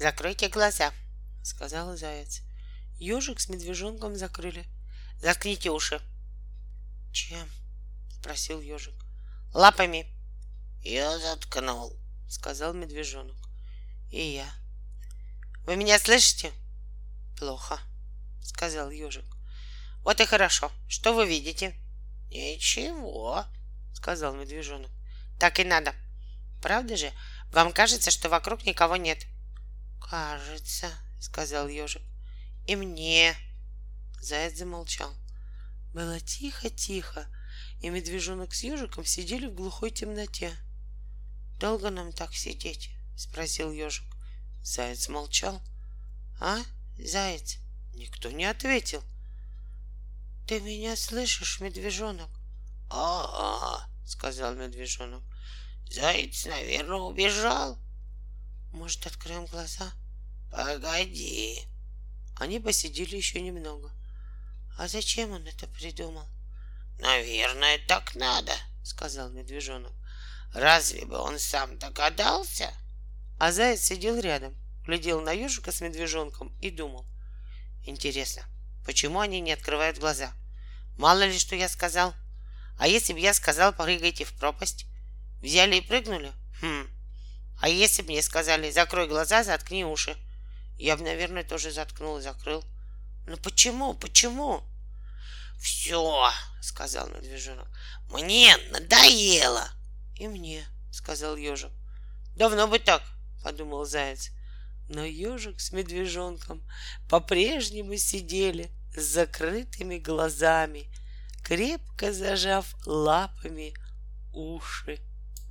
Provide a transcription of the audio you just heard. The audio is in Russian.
Закройте глаза, сказал заяц. Ежик с медвежонком закрыли. Заткните уши. Чем? спросил ежик. Лапами. Я заткнул, сказал медвежонок. И я. Вы меня слышите? Плохо, сказал ежик. Вот и хорошо. Что вы видите? Ничего, сказал медвежонок. Так и надо. Правда же? Вам кажется, что вокруг никого нет? Кажется, сказал ежик. И мне. Заяц замолчал. Было тихо-тихо, и медвежонок с ежиком сидели в глухой темноте. Долго нам так сидеть? спросил ежик. Заяц молчал. А, заяц? Никто не ответил. Ты меня слышишь, медвежонок? А, -а сказал медвежонок. Заяц, наверное, убежал. Может, откроем глаза? Погоди. Они посидели еще немного. А зачем он это придумал? Наверное, так надо, сказал медвежонок. Разве бы он сам догадался? А заяц сидел рядом, глядел на ежика с медвежонком и думал. Интересно, почему они не открывают глаза? Мало ли, что я сказал. А если бы я сказал, прыгайте в пропасть? Взяли и прыгнули? А если мне сказали, закрой глаза, заткни уши? Я бы, наверное, тоже заткнул и закрыл. Но почему? Почему? Все, сказал медвежонок. Мне надоело. И мне, сказал ежик. Давно бы так, подумал заяц. Но ежик с медвежонком по-прежнему сидели с закрытыми глазами, крепко зажав лапами уши.